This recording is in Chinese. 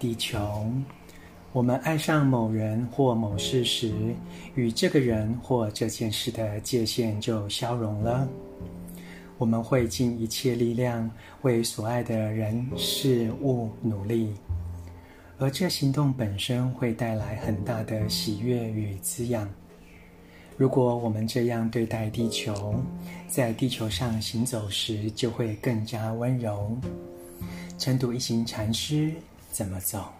地球。我们爱上某人或某事时，与这个人或这件事的界限就消融了。我们会尽一切力量为所爱的人事物努力，而这行动本身会带来很大的喜悦与滋养。如果我们这样对待地球，在地球上行走时就会更加温柔。晨读一行禅师怎么走？